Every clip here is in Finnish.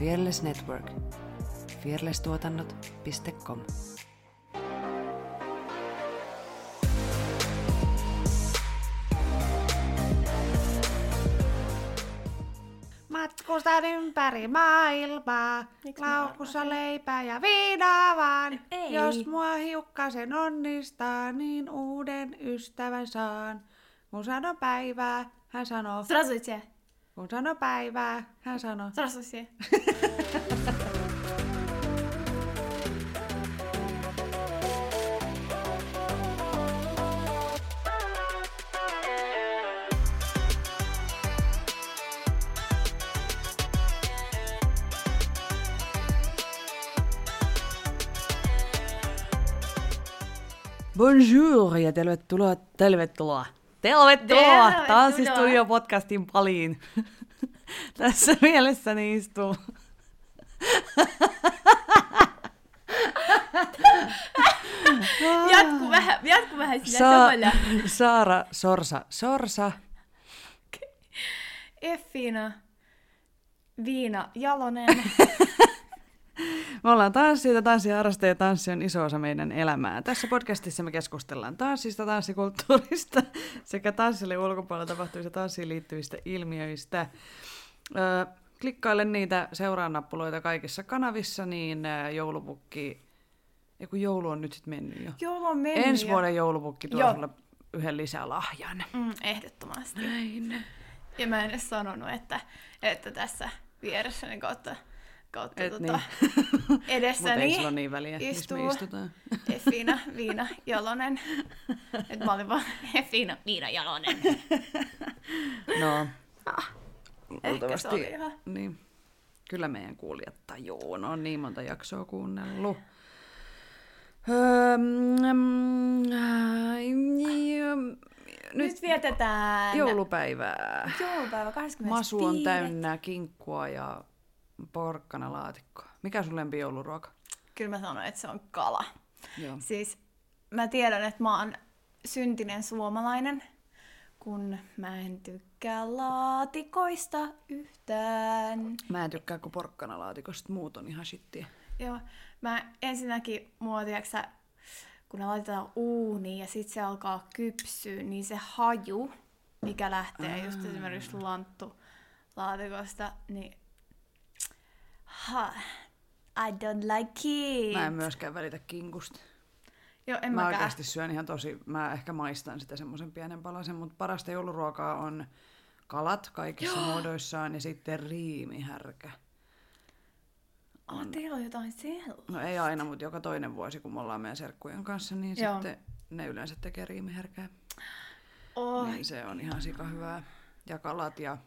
Fearless Network. fearlesstuotannot.com Matkustan ympäri maailmaa, laukussa leipää ja viinaa vaan. Ei. Jos mua hiukkasen onnistaa, niin uuden ystävän saan. Kun sano päivää, hän sanoo. Здравствуйте. Kun sano päivää, hän sanoo. Sano se Bonjour ja tervetuloa, tervetuloa. Tervetuloa Tervetuloa. Tanssistudio podcastin paliin. Tässä mielessäni istuu. Jatku vähän, jatku vähän sillä Sa- samalla. Saara Sorsa Sorsa. Effina. Viina Jalonen. Me ollaan tanssijoita, tanssiharrastajia ja tanssi on iso osa meidän elämää. Tässä podcastissa me keskustellaan tanssista, tanssikulttuurista sekä tanssille ulkopuolella tapahtuvista tanssiin liittyvistä ilmiöistä. Öö, klikkaile niitä seuraa-nappuloita kaikissa kanavissa, niin joulupukki... Ja kun joulu on nyt sitten mennyt jo. Joulu on mennyt. Ensi vuoden joulupukki tuo sulle yhden lisälahjan. Mm, ehdottomasti. Näin. Ja mä en edes sanonut, että, että tässä vieressäni kautta, kautta Et tota, niin. Edessäni ei sillä niin väliä, istuu. Effina Viina Jalonen. Et mä olin vaan Effina Viina Jalonen. No, Ehkä se oli ihan... Niin. Kyllä meidän kuulijat tajuu. No on niin monta jaksoa kuunnellut. Öö, mm, Nyt Nyt vietetään joulupäivää. joulupäivä 25. Masu on täynnä kinkkua ja porkkanalaatikkoa. Mikä sun lempi jouluruoka? Kyllä mä sanoin, että se on kala. Joo. Siis mä tiedän, että mä oon syntinen suomalainen, kun mä en tykkää laatikoista yhtään. Mä en tykkää kuin porkkanalaatikosta, muut on ihan shittiä. Joo, mä ensinnäkin mua, tiiäksä, kun ne laitetaan uuniin ja sit se alkaa kypsyä, niin se haju, mikä lähtee just esimerkiksi lanttu laatikosta, niin ha, I don't like it. Mä en myöskään välitä kinkusta. Joo, en mä mäkään. oikeasti syön ihan tosi, mä ehkä maistan sitä semmoisen pienen palasen, mutta parasta jouluruokaa on kalat kaikissa Joo. muodoissaan ja sitten riimihärkä. Oh, teillä on jotain siellä. No ei aina, mutta joka toinen vuosi, kun me ollaan meidän serkkujen kanssa, niin Joo. sitten ne yleensä tekee riimihärkää. Oh, Niin se on ihan sika hyvää. Ja kalat ja...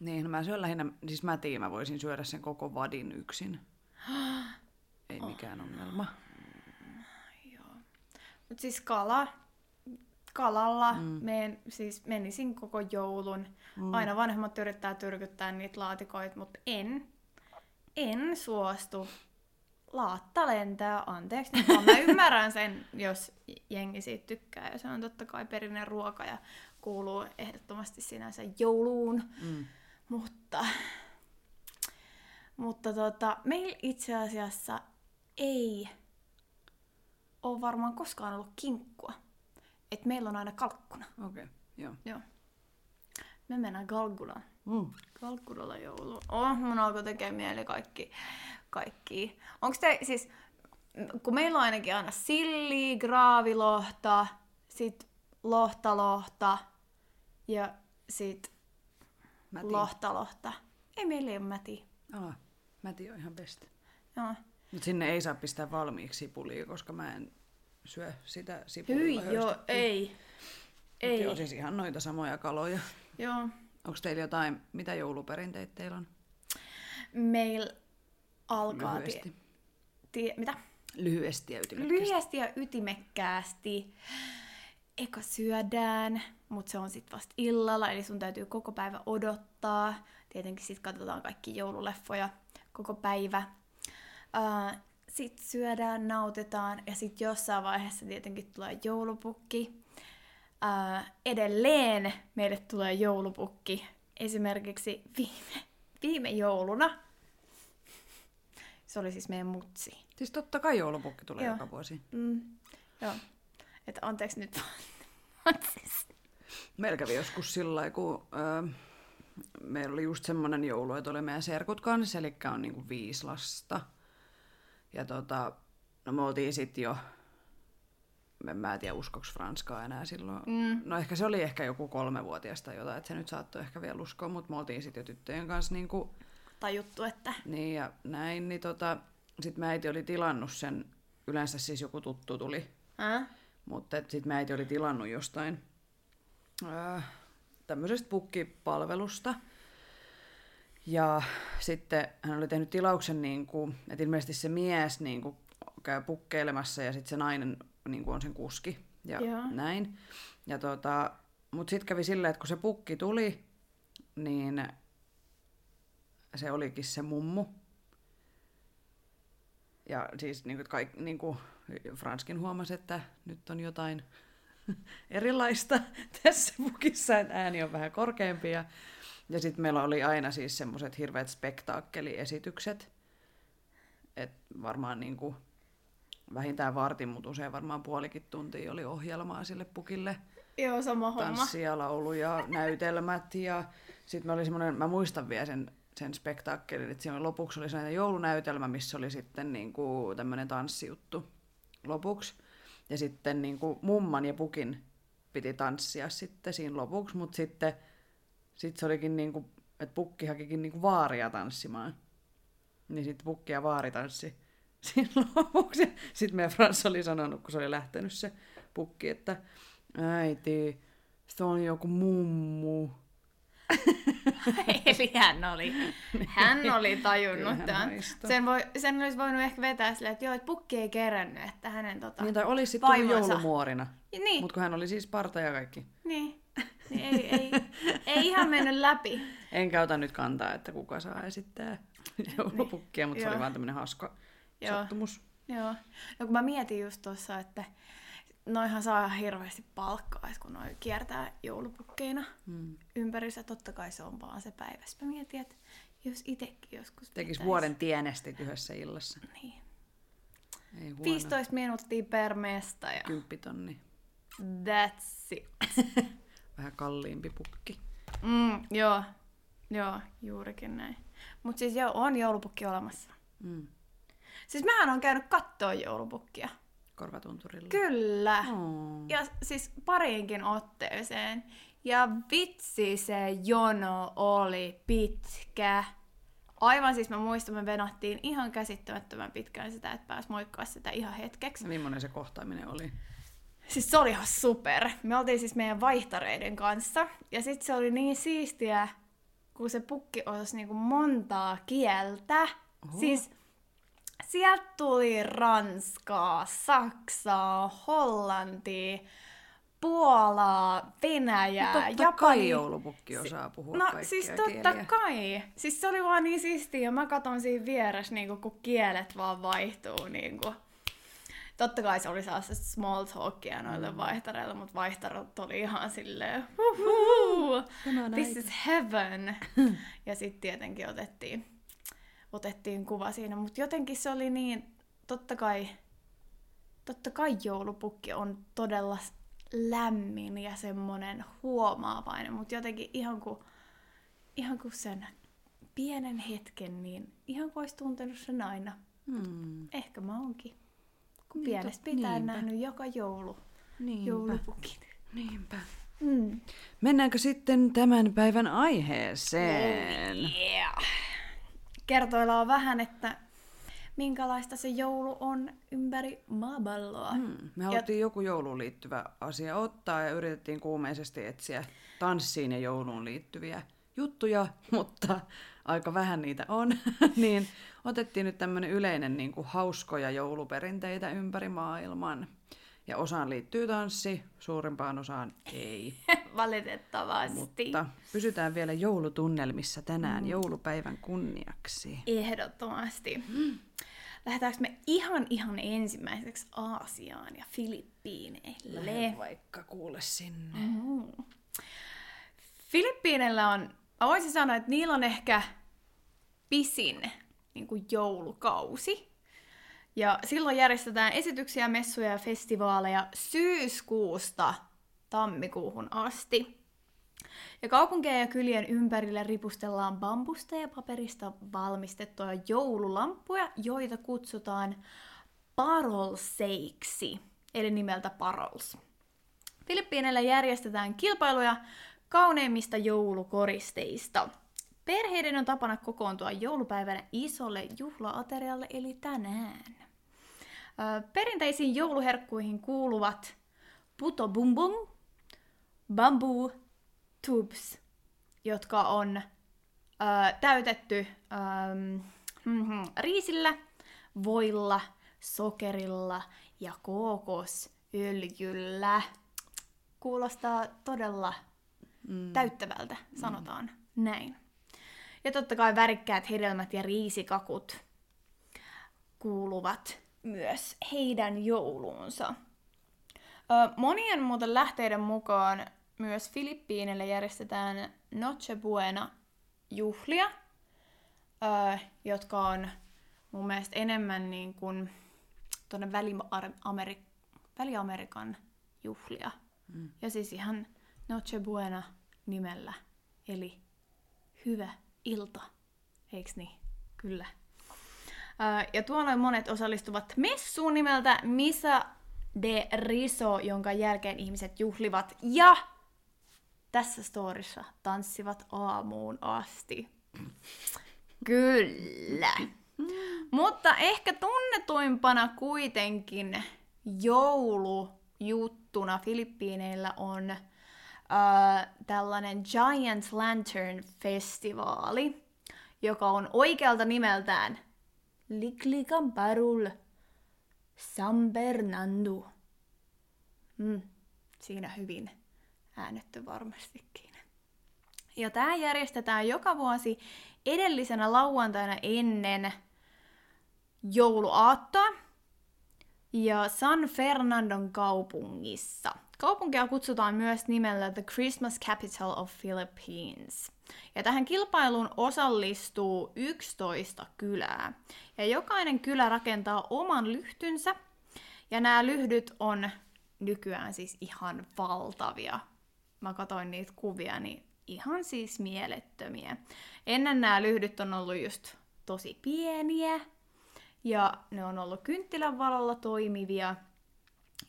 Niin, no mä syön lähinnä, siis mä tiedän, mä voisin syödä sen koko vadin yksin. Ei mikään ongelma. Mutta siis kala, kalalla mm. meen, siis menisin koko joulun. Mm. Aina vanhemmat yrittää tyrkyttää niitä laatikoita, mutta en, en suostu. Laatta lentää, anteeksi. nyt vaan Mä ymmärrän sen, jos jengi siitä tykkää. Ja se on totta kai perinne ruoka ja kuuluu ehdottomasti sinänsä jouluun. Mm. Mutta, mutta tota, meillä itse asiassa ei ole varmaan koskaan ollut kinkkua. Et meillä on aina kalkkuna. Okei, okay, joo. Joo. Me mennään kalkkunaan. Mm. Kalkkunalla joulu. Oh, mun alkoi tekee mieli kaikki. kaikki. Onko te siis, kun meillä on ainakin aina silli, graavilohta, sit lohtalohta ja sit Mäti. lohtalohta. Ei meillä ei ole mätiä. Aa, mäti on ihan best. Joo. Mutta sinne ei saa pistää valmiiksi sipulia, koska mä en syö sitä sipulilla Hyi, joo, ei. Mut Ei. Joo, siis ihan noita samoja kaloja. Joo. Onko teillä jotain, mitä jouluperinteitä teillä on? Meillä alkaa... Lyhyesti. Tie, tie, mitä? Lyhyesti ja ytimekkäästi. Lyhyesti ja ytimekkäästi. Eka syödään, mutta se on sitten vasta illalla, eli sun täytyy koko päivä odottaa. Tietenkin sitten katsotaan kaikki joululeffoja koko päivä. Uh, sitten syödään, nautitaan ja sitten jossain vaiheessa tietenkin tulee joulupukki. Uh, edelleen meille tulee joulupukki. Esimerkiksi viime, viime jouluna Se oli siis meidän mutsi. Siis totta kai joulupukki tulee Joo. joka vuosi. Mm, joo. Että anteeksi nyt vaan. Siis- Meillä kävi joskus sillä lailla, kun öö, meillä oli just semmoinen joulu, että oli meidän serkut kanssa, eli on niinku viisi lasta. Ja tota, no me oltiin sitten jo, en mä tiedä uskoks Franskaa enää silloin. Mm. No ehkä se oli ehkä joku kolmevuotias tai jotain, että se nyt saattoi ehkä vielä uskoa, mutta me oltiin sitten jo tyttöjen kanssa niinku, Tajuttu, että niin ja näin, niin tota, sitten äiti oli tilannut sen, yleensä siis joku tuttu tuli äh? Mutta sitten äiti oli tilannut jostain öö, tämmöisestä pukkipalvelusta. Ja sitten hän oli tehnyt tilauksen, niin kuin, että ilmeisesti se mies niin kuin, käy pukkeilemassa ja sitten se nainen niin kuin on sen kuski ja Joo. näin. Ja tota, mutta sitten kävi silleen, että kun se pukki tuli, niin se olikin se mummu. Ja siis niin kuin, kaik, niin kuin Franskin huomasi, että nyt on jotain erilaista tässä pukissa, että ääni on vähän korkeampi. Ja, ja sitten meillä oli aina siis semmoiset hirveät spektaakkeliesitykset. Et varmaan niin kuin, vähintään vartin, mutta usein varmaan puolikin tuntia oli ohjelmaa sille pukille Joo, sama homma. tanssi ja laulu ja näytelmät. Ja sitten oli semmoinen, mä muistan vielä sen, sen spektaakkelin, että siinä lopuksi oli sellainen joulunäytelmä, missä oli sitten niinku tämmöinen tanssijuttu lopuksi. Ja sitten niinku mumman ja pukin piti tanssia sitten siinä lopuksi, mutta sitten sit se olikin niinku, että pukki hakikin niinku vaaria tanssimaan. Niin sitten pukki ja vaari tanssi siinä lopuksi. Sitten meidän Frans oli sanonut, kun se oli lähtenyt se pukki, että äiti, se on joku mummu. Eli hän oli, hän oli tajunnut Kyllä hän tämän. Sen, voi, sen olisi voinut ehkä vetää silleen, että joo, että pukki ei kerännyt, että hänen tota... Niin, tai olisi sitten tullut joulumuorina. Ja niin, Mutta kun hän oli siis parta ja kaikki. niin. niin ei, ei, ei ihan mennyt läpi. Enkä ota nyt kantaa, että kuka saa esittää joulupukkia, mutta se oli Joo. vaan tämmöinen hauska Joo. sattumus. Joo. No kun mä mietin just tuossa, että noihan saa hirveästi palkkaa, kun noi kiertää joulupukkeina Hmm. ympärissä. Totta kai se on vaan se päivä. Mä mietin, että jos itekin joskus Tekis pitäis- vuoden tienestit yhdessä illassa. Niin. Ei huono. 15 minuuttia per mesta ja Kymppitonni. that's it. Vähän kalliimpi pukki. Mm, joo, joo, juurikin näin. Mutta siis joo, on joulupukki olemassa. Mm. Siis mähän on käynyt kattoo joulupukkia. Korvatunturilla. Kyllä. Oh. Ja siis pariinkin otteeseen. Ja vitsi se jono oli pitkä. Aivan siis mä muistan, me venattiin ihan käsittämättömän pitkään sitä, että pääs moikkaa sitä ihan hetkeksi. Millainen se kohtaaminen oli? Siis se oli ihan super. Me oltiin siis meidän vaihtareiden kanssa. Ja sitten se oli niin siistiä, kun se pukki osasi niinku montaa kieltä. Oho. Siis sieltä tuli Ranskaa, Saksaa, Hollantia, Puolaa, Venäjää, No totta Japani. kai joulupukki osaa puhua No siis totta kieliä. kai. Siis se oli vaan niin siistiä ja mä katon siinä vieressä, niin kun kielet vaan vaihtuu. Niin kuin. Totta kai se oli sellaista small talkia noille mm. vaihtareille, mutta vaihtarot oli ihan silleen, "Huhuu, Tämä on this aika." is heaven. ja sitten tietenkin otettiin, otettiin kuva siinä, mutta jotenkin se oli niin, totta kai, totta kai joulupukki on todella lämmin ja semmonen huomaavainen, mutta jotenkin ihan kuin, ihan kuin sen pienen hetken, niin ihan kuin olisi tuntenut sen aina. Hmm. Ehkä mä oonkin. Kun Niin, pienestä pitää niinpä. nähnyt joka joulu Niinpä. joulupukin. Niinpä. Mm. Mennäänkö sitten tämän päivän aiheeseen? Yeah. Kertoillaan vähän, että minkälaista se joulu on ympäri maapalloa. Hmm. Me haluttiin joku jouluun liittyvä asia ottaa ja yritettiin kuumeisesti etsiä tanssiin ja jouluun liittyviä juttuja, mutta aika vähän niitä on. niin otettiin nyt tämmöinen yleinen niin kuin hauskoja jouluperinteitä ympäri maailman. Ja osaan liittyy tanssi, suurimpaan osaan ei. Valitettavasti. Mutta pysytään vielä joulutunnelmissa tänään joulupäivän kunniaksi. Ehdottomasti. Lähdetäänkö me ihan ihan ensimmäiseksi Aasiaan ja Filippiineille? Lähde vaikka kuule sinne. Mm. Filippiineillä on, mä voisin sanoa, että niillä on ehkä pisin niin kuin joulukausi. Ja silloin järjestetään esityksiä, messuja ja festivaaleja syyskuusta tammikuuhun asti. Ja kaupunkien ja kylien ympärillä ripustellaan bambusta ja paperista valmistettuja joululampuja, joita kutsutaan parolseiksi, eli nimeltä parols. Filippiineillä järjestetään kilpailuja kauneimmista joulukoristeista. Perheiden on tapana kokoontua joulupäivänä isolle juhlaaterialle, eli tänään. Perinteisiin jouluherkkuihin kuuluvat puto bum bum, bamboo tubes, jotka on ö, täytetty ö, mm-hmm, riisillä, voilla, sokerilla ja kookosöljyllä. Kuulostaa todella mm. täyttävältä, sanotaan mm. näin. Ja totta kai värikkäät hedelmät ja riisikakut kuuluvat myös heidän jouluunsa. Monien muuten lähteiden mukaan myös Filippiineille järjestetään Noche Buena juhlia, jotka on mun mielestä enemmän niin kuin tuonne Väli-Amerik- Väli-Amerikan juhlia. Mm. Ja siis ihan Noche Buena nimellä, eli hyvä ilta, eiks niin? Kyllä. Ja tuolla monet osallistuvat messuun nimeltä Misa de Riso, jonka jälkeen ihmiset juhlivat ja tässä storissa tanssivat aamuun asti. Kyllä. Mutta ehkä tunnetuimpana kuitenkin joulujuttuna Filippiineillä on äh, tällainen Giant Lantern Festivaali, joka on oikealta nimeltään Liklikan Parul San Bernardo. Mm, siinä hyvin äännetty varmastikin. Ja tämä järjestetään joka vuosi edellisenä lauantaina ennen jouluaattoa ja San Fernandon kaupungissa. Kaupunkia kutsutaan myös nimellä The Christmas Capital of Philippines. Ja tähän kilpailuun osallistuu 11 kylää. Ja jokainen kylä rakentaa oman lyhtynsä. Ja nämä lyhdyt on nykyään siis ihan valtavia mä katsoin niitä kuvia, niin ihan siis mielettömiä. Ennen nämä lyhdyt on ollut just tosi pieniä, ja ne on ollut kynttilän valolla toimivia,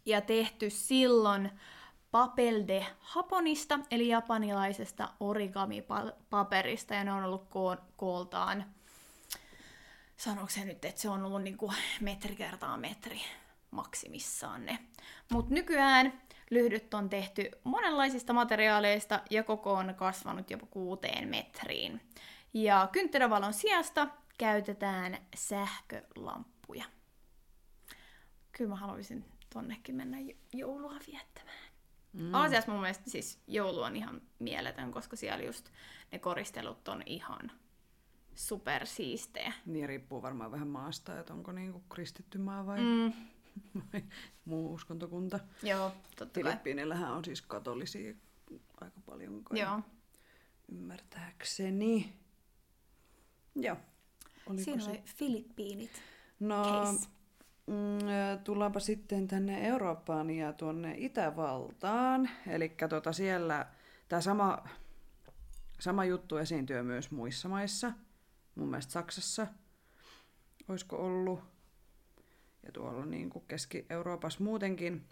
ja tehty silloin papel de haponista, eli japanilaisesta origami-paperista, ja ne on ollut ko- kooltaan, sanoiko se nyt, että se on ollut niinku metri kertaa metri maksimissaan ne. Mutta nykyään Lyhdyt on tehty monenlaisista materiaaleista ja koko on kasvanut jopa kuuteen metriin. Ja kynttilävalon sijasta käytetään sähkölamppuja. Kyllä mä haluaisin tonnekin mennä joulua viettämään. Mm. Aasiassa mun mielestä siis joulu on ihan mieletön, koska siellä just ne koristelut on ihan supersiistejä. Niin riippuu varmaan vähän maasta, että onko niinku kristitty maa vai mm. muu uskontokunta. Joo, totta Filippiinillähän on siis katolisia aika paljon kai Joo. ymmärtääkseni. Joo. Oliko Siinä se? oli Filippiinit. No, case. Mm, tullaanpa sitten tänne Eurooppaan ja tuonne Itävaltaan. Eli tota siellä tämä sama, sama juttu esiintyy myös muissa maissa. Mun mielestä Saksassa olisiko ollut ja tuolla niin kuin Keski-Euroopassa muutenkin.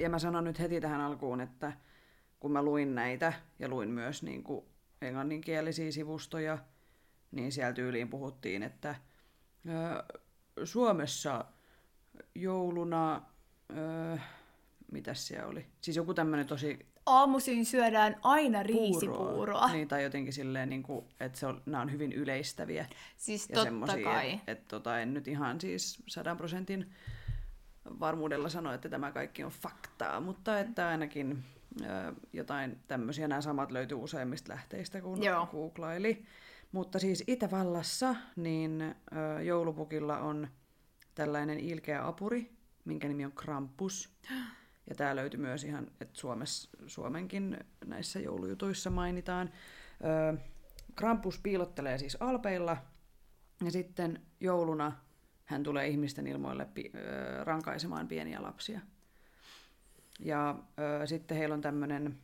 Ja mä sanon nyt heti tähän alkuun, että kun mä luin näitä ja luin myös niin kuin englanninkielisiä sivustoja, niin siellä tyyliin puhuttiin, että Suomessa jouluna, mitä siellä oli? Siis joku tämmöinen tosi aamuisin syödään aina riisipuuroa. Niin, tai jotenkin silleen, niin kuin, että se on, nämä on hyvin yleistäviä. Siis ja totta kai. Että et, tota, en nyt ihan siis sadan prosentin varmuudella sano, että tämä kaikki on faktaa, mutta että ainakin ö, jotain tämmöisiä, nämä samat löytyy useimmista lähteistä, kun Joo. googlaili. Mutta siis Itävallassa niin joulupukilla on tällainen ilkeä apuri, minkä nimi on Krampus. Ja tämä löytyy myös ihan, että Suomessa, Suomenkin näissä joulujutuissa mainitaan. Öö, Krampus piilottelee siis alpeilla Ja sitten jouluna hän tulee ihmisten ilmoille pi- rankaisemaan pieniä lapsia. Ja ö, sitten heillä on tämmöinen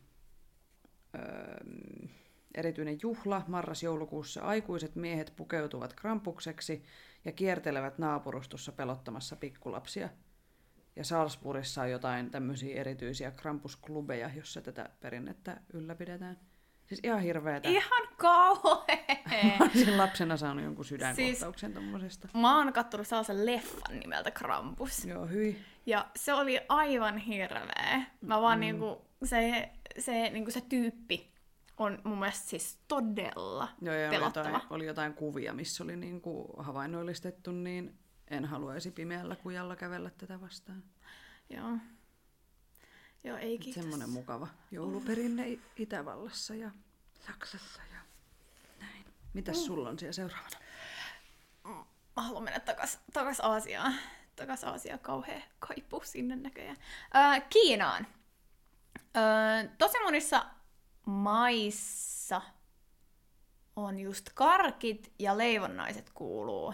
erityinen juhla marras-joulukuussa. Aikuiset miehet pukeutuvat krampukseksi ja kiertelevät naapurustossa pelottamassa pikkulapsia. Ja Salzburgissa on jotain tämmöisiä erityisiä krampusklubeja, jossa tätä perinnettä ylläpidetään. Siis ihan hirveetä. Ihan kauhea! Mä olisin lapsena saanut jonkun sydänkohtauksen siis, tommosesta. Mä oon kattonut sellaisen leffan nimeltä Krampus. Joo, hyi. Ja se oli aivan hirveä. Mä vaan mm. niinku, se, se, niinku se tyyppi on mun mielestä siis todella Joo, ja pelottava. Oli jotain, oli jotain kuvia, missä oli niinku havainnollistettu, niin en haluaisi pimeällä kujalla kävellä tätä vastaan. Joo. Joo, ei kiitos. Semmoinen mukava jouluperinne Itävallassa ja Saksassa ja näin. Mitäs mm. sulla on siellä seuraavana? Mä haluan mennä takas, takas Aasiaan. Takas Aasiaan, kauhea kaipuu sinne näköjään. Öö, Kiinaan. Öö, tosi monissa maissa on just karkit ja leivonnaiset kuuluu.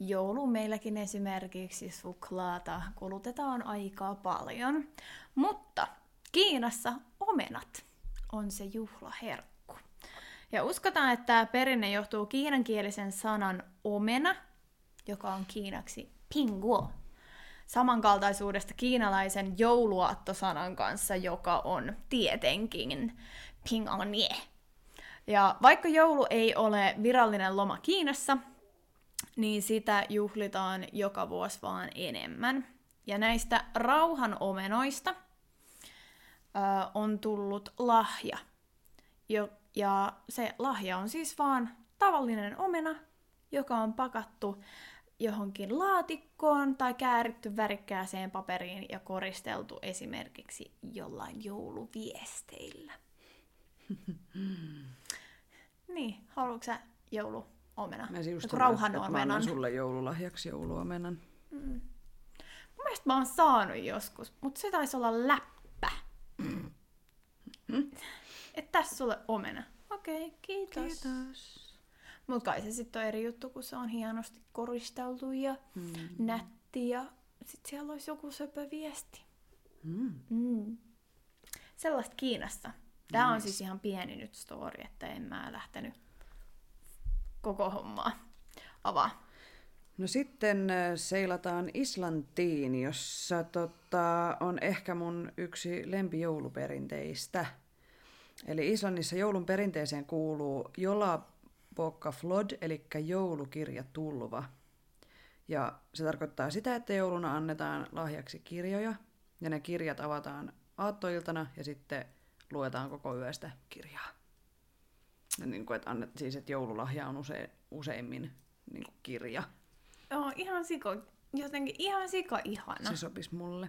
Joulu meilläkin esimerkiksi suklaata kulutetaan aika paljon. Mutta Kiinassa omenat on se juhlaherkku. Ja uskotaan, että tämä perinne johtuu kiinankielisen sanan omena, joka on kiinaksi pinguo, samankaltaisuudesta kiinalaisen jouluaattosanan kanssa, joka on tietenkin pinganie. Ja vaikka joulu ei ole virallinen loma Kiinassa, niin sitä juhlitaan joka vuosi vaan enemmän. Ja näistä rauhan omenoista – on tullut lahja. Jo, ja se lahja on siis vaan tavallinen omena, joka on pakattu johonkin laatikkoon tai kääritty värikkääseen paperiin ja koristeltu esimerkiksi jollain jouluviesteillä. niin, haluatko sä jouluomena? Mä just rauhan annan sulle joululahjaksi jouluomenan. Mm. Mun mielestä mä oon saanut joskus, mutta se taisi olla läppä Mm. Että tässä sulle omena. Okei, okay, kiitos. Kiitos. Mutta kai se sitten on eri juttu, kun se on hienosti koristeltu ja mm. nätti ja sitten siellä olisi joku söpö viesti. Mm. Mm. Sellaista Kiinasta. Tämä nice. on siis ihan pieni nyt story, että en mä lähtenyt koko hommaa avaa. No sitten seilataan Islantiin, jossa tota, on ehkä mun yksi lempijouluperinteistä. Eli Islannissa joulun perinteeseen kuuluu Jola Bokka Flod, eli joulukirjatulva. Ja se tarkoittaa sitä, että jouluna annetaan lahjaksi kirjoja, ja ne kirjat avataan aattoiltana, ja sitten luetaan koko yöstä kirjaa. Ja niin kuin, että annet, siis että joululahja on use, useimmin niin kuin kirja. Joo, ihan siko, jotenkin ihan sika ihana. Se sopisi mulle.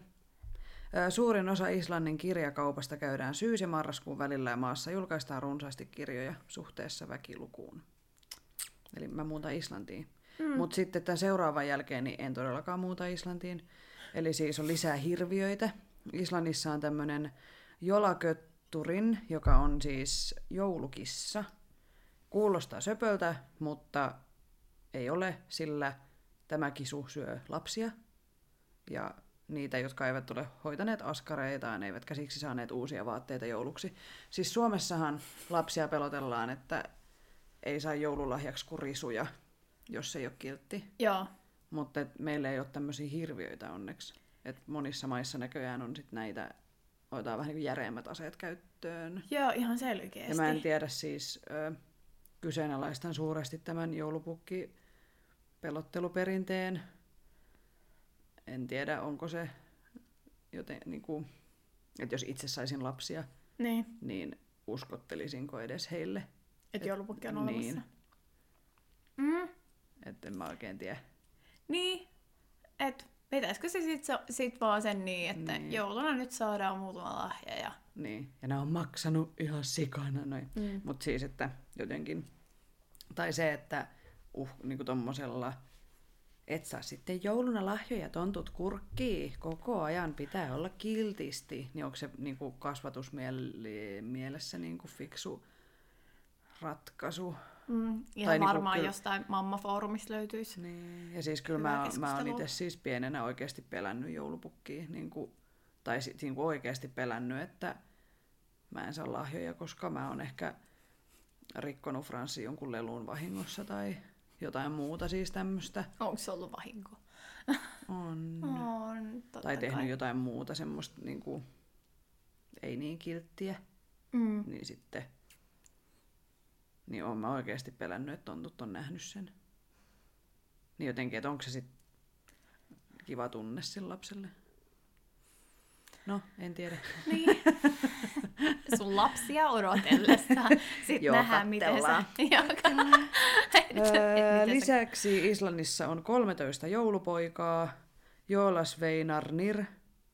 Suurin osa Islannin kirjakaupasta käydään syys- ja marraskuun välillä ja maassa julkaistaan runsaasti kirjoja suhteessa väkilukuun. Eli mä muutan Islantiin. Mm. Mutta sitten tämän seuraavan jälkeen niin en todellakaan muuta Islantiin. Eli siis on lisää hirviöitä. Islannissa on tämmöinen jolakötturin, joka on siis joulukissa. Kuulostaa söpöltä, mutta ei ole, sillä tämä kisu syö lapsia ja niitä, jotka eivät ole hoitaneet askareitaan, eivätkä siksi saaneet uusia vaatteita jouluksi. Siis Suomessahan lapsia pelotellaan, että ei saa joululahjaksi kurisuja, jos ei ole kiltti. Joo. Mutta meillä ei ole tämmöisiä hirviöitä onneksi. Et monissa maissa näköjään on sit näitä, otetaan vähän niin järeämmät aseet käyttöön. Joo, ihan selkeästi. Ja mä en tiedä siis, ö, kyseenalaistan suuresti tämän joulupukki pelotteluperinteen. En tiedä, onko se joten, niin kuin, että jos itse saisin lapsia, niin, niin uskottelisinko edes heille. Että et, joulupukki on olemassa. Niin. Mm. Että en mä oikein tiedä. Niin, että pitäisikö se sit, sit vaan sen niin, että niin. jouluna nyt saadaan muutama lahja. Ja... Niin, ja nämä on maksanut ihan sikana noin. Mm. Mutta siis, että jotenkin, tai se, että uh, niin tommosella, et saa sitten jouluna lahjoja tontut kurkkii koko ajan, pitää olla kiltisti, niin onko se niin kuin kasvatusmielessä niin kuin fiksu ratkaisu? Mm, ihan Tai niinku varmaan kyllä- jostain mammafoorumista löytyisi. Niin, ja siis kyllä mä, mä oon itse siis pienenä oikeasti pelännyt joulupukkia, niin kuin, tai sit, niin kuin oikeasti pelännyt, että mä en saa lahjoja, koska mä oon ehkä rikkonut Franssi jonkun lelun vahingossa tai jotain muuta siis tämmöistä. Onko se ollut vahinko? On. On, tai tehnyt kai. jotain muuta semmoista niin kuin, ei niin kilttiä, Mm. niin sitten niin oon mä oikeasti pelännyt, että tontut on nähnyt sen. Niin jotenkin, että onko se sitten kiva tunne sille lapselle? No, en tiedä. Niin. Sun lapsia odotellessa. Sitten Joo, nähdään, miten se... kattellaan. Joo, Öö, miten se- lisäksi Islannissa on 13 joulupoikaa, Joolas Veinarnir,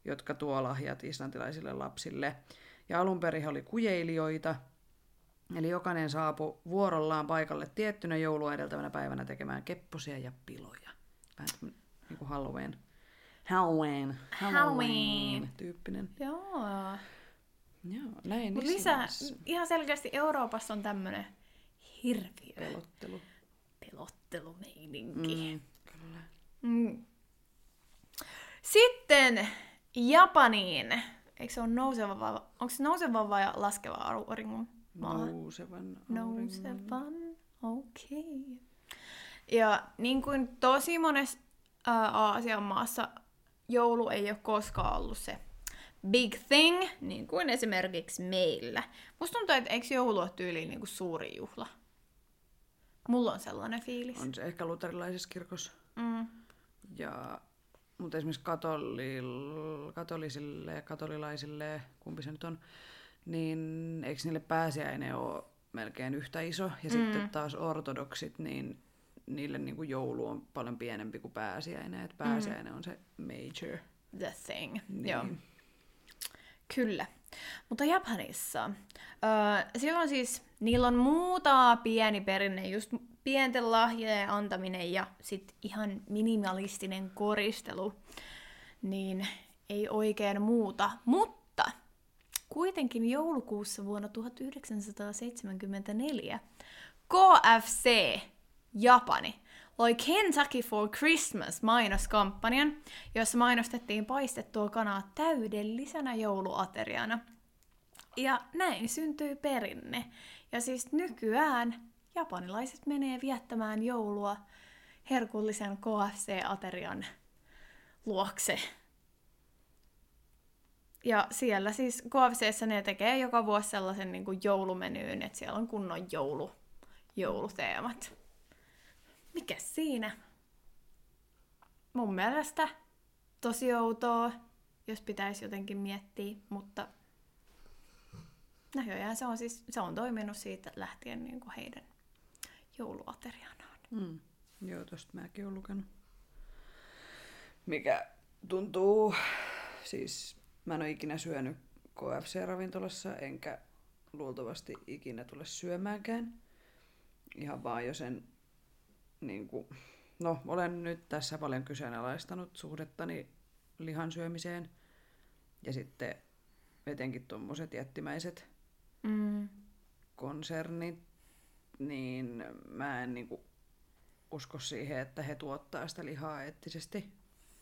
jotka tuo lahjat islantilaisille lapsille. Ja alun perin he oli kujeilijoita, eli jokainen saapui vuorollaan paikalle tiettynä joulua edeltävänä päivänä tekemään kepposia ja piloja. Vähän niin kuin Halloween. Halloween. Halloween. Tyyppinen. Joo. Joo, näin Mutta lisää, Islannissa. ihan selkeästi Euroopassa on tämmönen hirviö Pelottelu. pelottelumeininki. Mm, kyllä. Mm. Sitten Japaniin. Eikö se ole nouseva vai, onko se nouseva vai laskeva auringon? Nousevan auringon. Nousevan, okei. Okay. Ja niin kuin tosi monessa ää, Aasian maassa joulu ei ole koskaan ollut se big thing, niin kuin esimerkiksi meillä. Musta tuntuu, että eikö joulu ole tyyliin niin kuin suuri juhla? Mulla on sellainen fiilis. On se ehkä luterilaisessa kirkossa. Mm. Ja, mutta esimerkiksi katolil, katolisille ja katolilaisille, kumpi se nyt on, niin eikö niille pääsiäinen ole melkein yhtä iso? Ja mm. sitten taas ortodoksit, niin niille niin kuin joulu on paljon pienempi kuin pääsiäinen. Että pääsiäinen on se major. The thing. Niin. Joo. Kyllä. Mutta Japanissa, öö, siellä on siis, niillä on muutama pieni perinne, just pienten lahjojen antaminen ja sit ihan minimalistinen koristelu, niin ei oikein muuta. Mutta kuitenkin joulukuussa vuonna 1974 KFC Japani loi Kentucky for Christmas mainoskampanjan, jossa mainostettiin paistettua kanaa täydellisenä jouluateriana. Ja näin syntyi perinne. Ja siis nykyään japanilaiset menee viettämään joulua herkullisen KFC-aterian luokse. Ja siellä siis KFCssä ne tekee joka vuosi sellaisen niin kuin joulumenyyn, että siellä on kunnon joulu, jouluteemat. Mikä siinä? Mun mielestä tosi outoa, jos pitäisi jotenkin miettiä, mutta näköjään se on, siis, se on toiminut siitä lähtien niin kuin heidän jouluaterianaan. Mm. Joo, tosta mäkin olen lukenut. Mikä tuntuu, siis mä en ole ikinä syönyt KFC-ravintolassa, enkä luultavasti ikinä tule syömäänkään. Ihan vaan jo sen, niin kuin, no olen nyt tässä paljon kyseenalaistanut suhdettani lihan syömiseen. Ja sitten etenkin tuommoiset jättimäiset Mm. konsernit, niin mä en niinku usko siihen, että he tuottaa sitä lihaa eettisesti,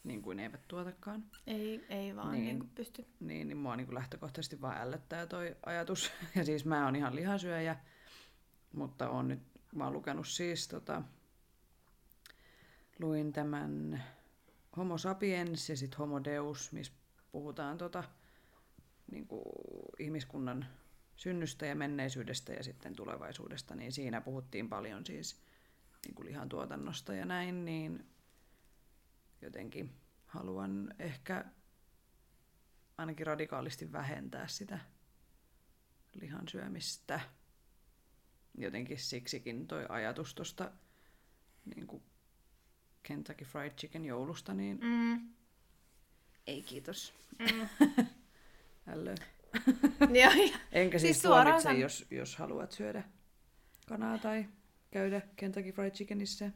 niin kuin ne eivät tuotakaan. Ei, ei vaan Niin. niin. Niin pysty. Niin, niin mua niinku lähtökohtaisesti vaan ällöttää toi ajatus. Ja siis mä oon ihan lihasyöjä, mutta on nyt, mä oon lukenut siis tota, luin tämän Homo sapiens ja sitten Homo deus, missä puhutaan tota, niin kuin ihmiskunnan synnystä ja menneisyydestä ja sitten tulevaisuudesta, niin siinä puhuttiin paljon siis niin kuin lihan tuotannosta ja näin, niin jotenkin haluan ehkä ainakin radikaalisti vähentää sitä lihan syömistä. Jotenkin siksikin toi ajatus tuosta niin kuin Kentucky Fried Chicken joulusta, niin Mm. ei kiitos. Mm. Ällö. Enkä siis, Siis tuomitse, san- jos, jos haluat syödä kanaa tai käydä Kentucky Fried Chickenissä.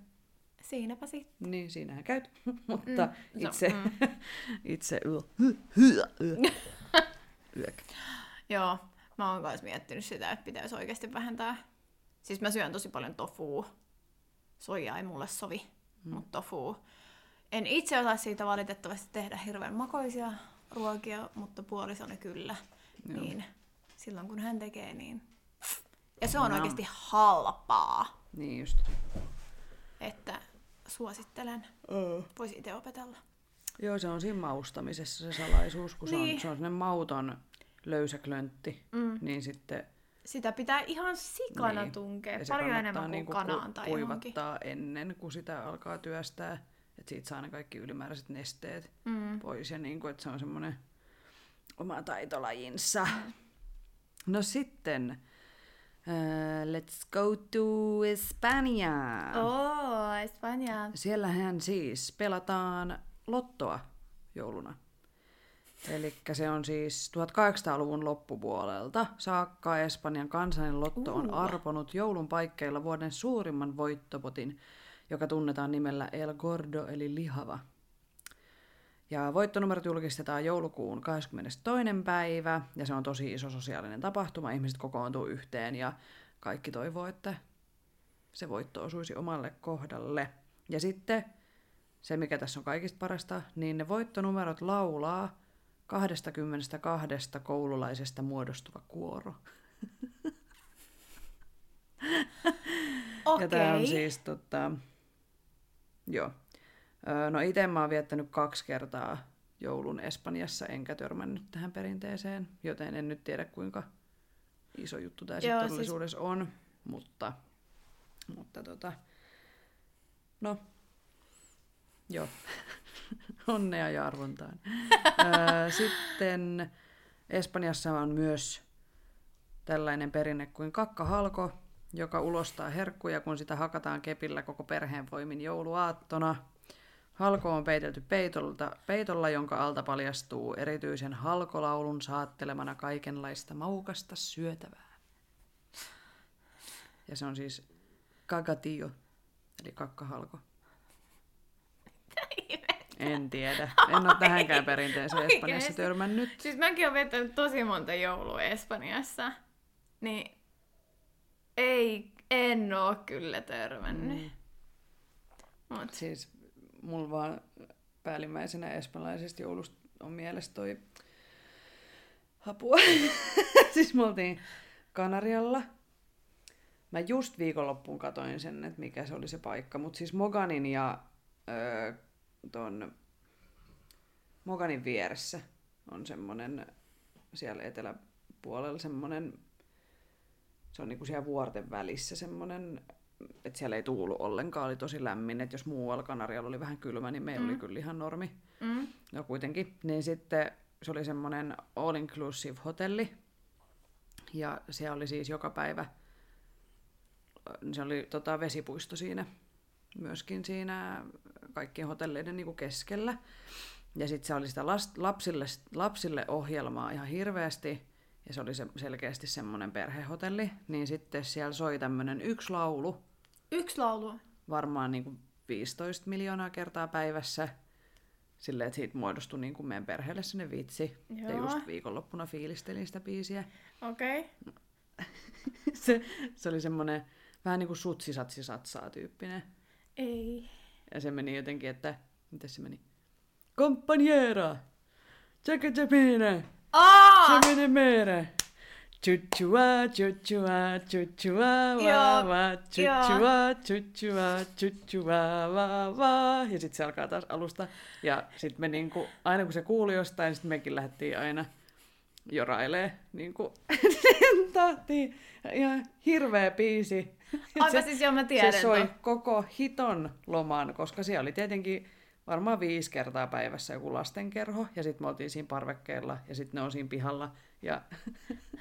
Siinäpä sitten. Niin, siinähän käyt. Mutta Mm, no, itse, mm. itse yö. Joo, mä oon myös miettinyt sitä, että pitäisi oikeasti vähentää Siis mä syön tosi paljon tofua. Soija ei mulle sovi, mm. mutta tofu. En itse osaa siitä valitettavasti tehdä hirveän makoisia ruokia, mutta puolisoni kyllä. Joo. Niin silloin kun hän tekee, niin... Ja se on no. oikeasti halpaa. Niin just. Että suosittelen. Uh. Voisi itse opetella. Joo, se on siinä maustamisessa se salaisuus, kun niin. se on, se on sellainen mauton löysä klöntti, mm. niin sitten... Sitä pitää ihan sikana niin. tunkea, paljon enemmän kuin niinku kanaan tai kuivattaa johonkin. ennen kuin sitä alkaa työstää, että siitä saa ne kaikki ylimääräiset nesteet mm. pois ja niin kuin, että se on semmoinen oma taitolajinsa. Mm. No sitten, Uh, let's go to Espanja. Oh, Espanja. Siellähän siis pelataan lottoa jouluna. Eli se on siis 1800-luvun loppupuolelta saakka Espanjan kansallinen lotto on uh. arponut joulun paikkeilla vuoden suurimman voittopotin, joka tunnetaan nimellä El Gordo eli lihava. Ja voittonumerot julkistetaan joulukuun 22. päivä, ja se on tosi iso sosiaalinen tapahtuma. Ihmiset kokoontuu yhteen ja kaikki toivoo, että se voitto osuisi omalle kohdalle. Ja sitten se, mikä tässä on kaikista parasta, niin ne voittonumerot laulaa 22 koululaisesta muodostuva kuoro. Okay. Ja tämä on siis tota, joo. No itse mä oon viettänyt kaksi kertaa joulun Espanjassa, enkä törmännyt tähän perinteeseen, joten en nyt tiedä kuinka iso juttu tämä sitten siis- todellisuudessa siis... on, mutta, mutta tota, no, joo, onnea ja arvontaan. Sitten Espanjassa on myös tällainen perinne kuin kakkahalko, joka ulostaa herkkuja, kun sitä hakataan kepillä koko perheen voimin jouluaattona. Halko on peitelty peitolta, peitolla, jonka alta paljastuu erityisen halkolaulun saattelemana kaikenlaista maukasta syötävää. Ja se on siis kagatio, eli kakkahalko. En tiedä. En ole tähänkään perinteeseen Espanjassa törmännyt. Siis mäkin olen viettänyt tosi monta joulua Espanjassa. Niin ei, en ole kyllä törmännyt. Mm. Mut. Siis mulla vaan päällimmäisenä espanjalaisesta joulusta on mielestä toi apua. siis me oltiin Kanarialla. Mä just viikonloppuun katoin sen, että mikä se oli se paikka. Mutta siis Moganin ja öö, ton Moganin vieressä on semmonen siellä eteläpuolella semmonen, se on niinku siellä vuorten välissä semmonen, että siellä ei tuulu ollenkaan, oli tosi lämmin, että jos muualla Kanarialla oli vähän kylmä, niin meillä mm. oli kyllä ihan normi. Mm. No kuitenkin. Niin sitten se oli semmoinen all-inclusive hotelli, ja siellä oli siis joka päivä, se oli tota, vesipuisto siinä myöskin siinä kaikkien hotelleiden niin kuin keskellä. Ja sitten se oli sitä lapsille, lapsille ohjelmaa ihan hirveästi, ja se oli se, selkeästi semmoinen perhehotelli, niin sitten siellä soi tämmöinen yksi laulu. Yksi laulu? Varmaan niin kuin 15 miljoonaa kertaa päivässä. Silleen, että siitä muodostui niin kuin meidän perheelle sinne vitsi. Joo. Ja just viikonloppuna fiilistelin sitä biisiä. Okei. Okay. se, se oli semmoinen vähän niin kuin sutsi satsi satsaa tyyppinen. Ei. Ja se meni jotenkin, että... Miten se meni? Compañera! Checa chapina! Aa! Se meni mere! Chuchua, chuchua, chuchua, va, va, chuchua, chuchua, chuchua, va, va. Ja sitten se alkaa taas alusta. Ja sitten me niinku, aina kun se kuuli jostain, sitten mekin lähdettiin aina jorailee niinku tahtiin. Ihan hirveä biisi. Aivan se, siis joo, mä tiedän. Se soi koko hiton loman, koska siellä oli tietenkin varmaan viisi kertaa päivässä joku lastenkerho, ja sitten me oltiin siinä parvekkeella, ja sitten ne on siinä pihalla. Ja...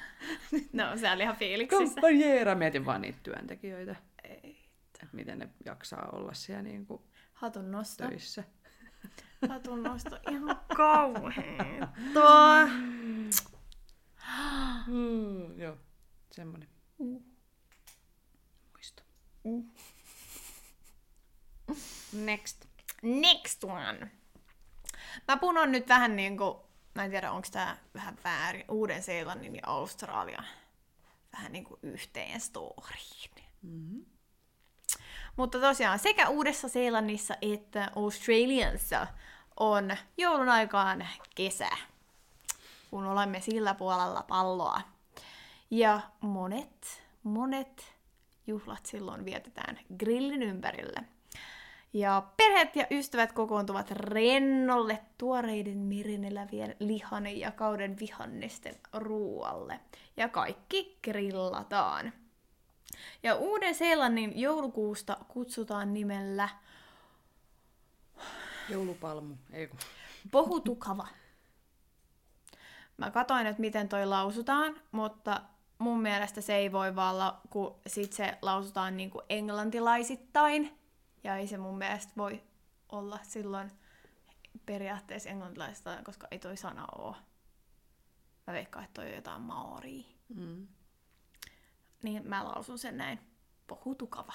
no, se oli ihan fiiliksissä. Kompanjeera, mietin vaan niitä työntekijöitä. Ei. Että miten ne jaksaa olla siellä niin kuin Hatun nosto. töissä. Hatun nosto, ihan kauhean. Tuo. mm, joo, semmoinen. Mm. Mm. Next. Next one. Mä punon nyt vähän niinku, mä en tiedä onko tää vähän väärin, Uuden-Seelannin ja Australian vähän niinku yhteen storyin. Mm-hmm. Mutta tosiaan sekä Uudessa-Seelannissa että Australiassa on joulun aikaan kesä, kun olemme sillä puolella palloa. Ja monet, monet juhlat silloin vietetään grillin ympärille. Ja perheet ja ystävät kokoontuvat rennolle tuoreiden merinelävien lihan ja kauden vihannisten ruualle. Ja kaikki grillataan. Ja Uuden-Seelannin joulukuusta kutsutaan nimellä Joulupalmu, ei kun. Pohutukava. Mä katoin, että miten toi lausutaan, mutta mun mielestä se ei voi vaan, la- kun sit se lausutaan niin kuin englantilaisittain. Ja ei se mun mielestä voi olla silloin periaatteessa englantilaisittain, koska ei toi sana oo. Mä veikkaan, että toi on jotain maoria. Mm. Niin mä lausun sen näin. Pohutukava.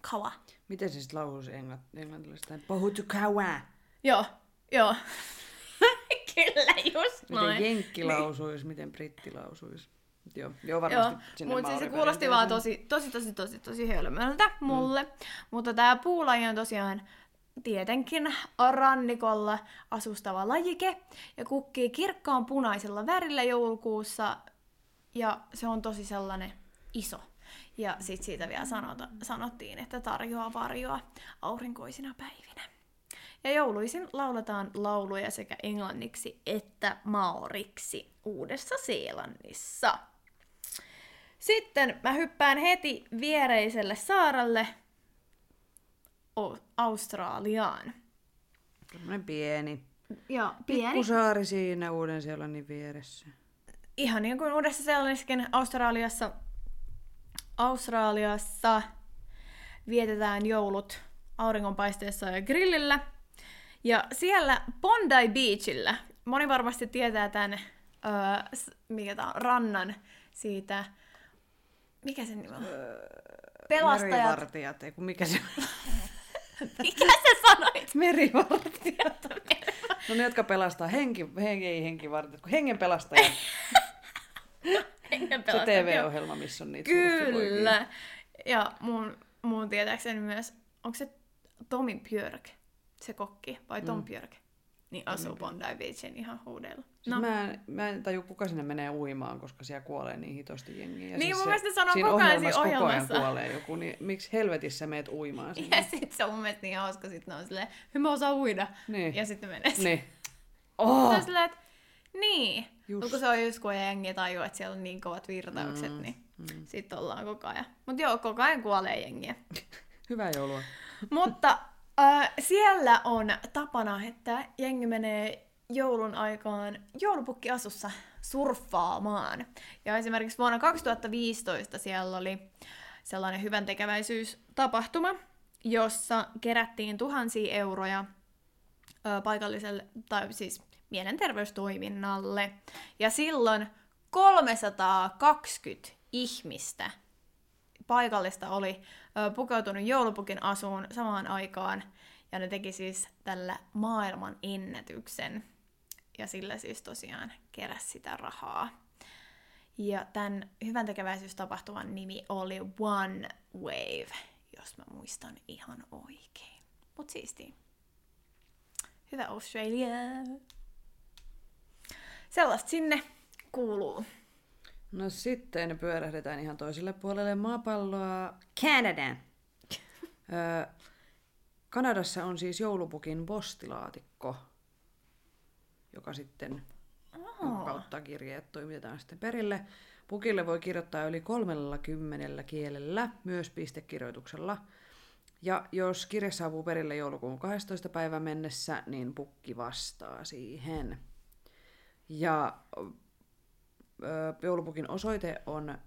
Kava. Miten se sitten lausuisi englant- englantilaisesta? Pohutukawa. Joo, joo. Kyllä, just Miten noin. jenkki lausuisi, miten britti lausuisi. Joo, joo varmasti Joo, sinne mutta siis se kuulosti vaan tosi, tosi, tosi, tosi, tosi hölmöltä mulle. Mm. Mutta tämä puulaji on tosiaan tietenkin rannikolla asustava lajike ja kukkii kirkkaan punaisella värillä joulukuussa ja se on tosi sellainen iso. Ja sitten siitä vielä sanota, sanottiin, että tarjoaa varjoa aurinkoisina päivinä. Ja jouluisin lauletaan lauluja sekä englanniksi että maoriksi Uudessa Seelannissa. Sitten mä hyppään heti viereiselle saarelle O- Australiaan. Tämmönen pieni. Ja pieni. Pikkusaari siinä Uuden-Seelannin vieressä. Ihan niin kuin Uudessa Seelannissakin Australiassa, Australiassa vietetään joulut auringonpaisteessa ja grillillä. Ja siellä Bondi Beachillä, moni varmasti tietää tämän, öö, mikä tää on, rannan siitä, mikä sen nimi on? Pelastajat. Merivartijat, ei kun mikä se? Mikä sä sanoit? Merivartijat. No ne, jotka pelastaa henki, henki ei henkivartijat, kun hengen pelastajat. Hengen Se pelastajat, joo. TV-ohjelma, missä on niitä. Kyllä. Ja mun, mun tietääkseni myös, onko se Tomi Björk, se kokki, vai Tom mm. Björk? Niin asuu Bondi Beachin ihan huudella. Siis mä, en, mä en taju, kuka sinne menee uimaan, koska siellä kuolee niin hitosti jengiä. Ja Niin, siis mun se- mielestä ne sanoo koko ajan ohjelmassa siinä koko ajan ohjelmassa. kuolee joku, niin miksi helvetissä meet uimaan sinne? Ja sit se on mun mielestä niin hauska, sit ne on silleen, hyvä osaa uida. Niin. Ja sitten ne menee. Niin. Se Oh! on silleen, että niin. Just. Kun se on just kun jengi tajuu, että siellä on niin kovat virtaukset, mm. niin mm. sit ollaan koko ajan. Mut joo, koko ajan kuolee jengiä. Hyvää joulua. Mutta siellä on tapana, että jengi menee joulun aikaan joulupukkiasussa surffaamaan. Ja esimerkiksi vuonna 2015 siellä oli sellainen hyvän tekeväisyystapahtuma, jossa kerättiin tuhansia euroja ö, paikalliselle, tai siis mielenterveystoiminnalle. Ja silloin 320 ihmistä paikallista oli pukeutunut joulupukin asuun samaan aikaan, ja ne teki siis tällä maailman ennätyksen. Ja sillä siis tosiaan keräsi sitä rahaa. Ja tämän hyvän tekeväisyystapahtuman nimi oli One Wave, jos mä muistan ihan oikein. Mut siistiä. Hyvä Australia! Sellaista sinne kuuluu. No sitten pyörähdetään ihan toiselle puolelle maapalloa. Canadaan. Öö, Kanadassa on siis joulupukin postilaatikko, joka sitten jonka kautta kirjeet toimitetaan sitten perille. Pukille voi kirjoittaa yli 30 kielellä, myös pistekirjoituksella. Ja jos kirje saapuu perille joulukuun 12. päivän mennessä, niin pukki vastaa siihen. Ja joulupukin osoite on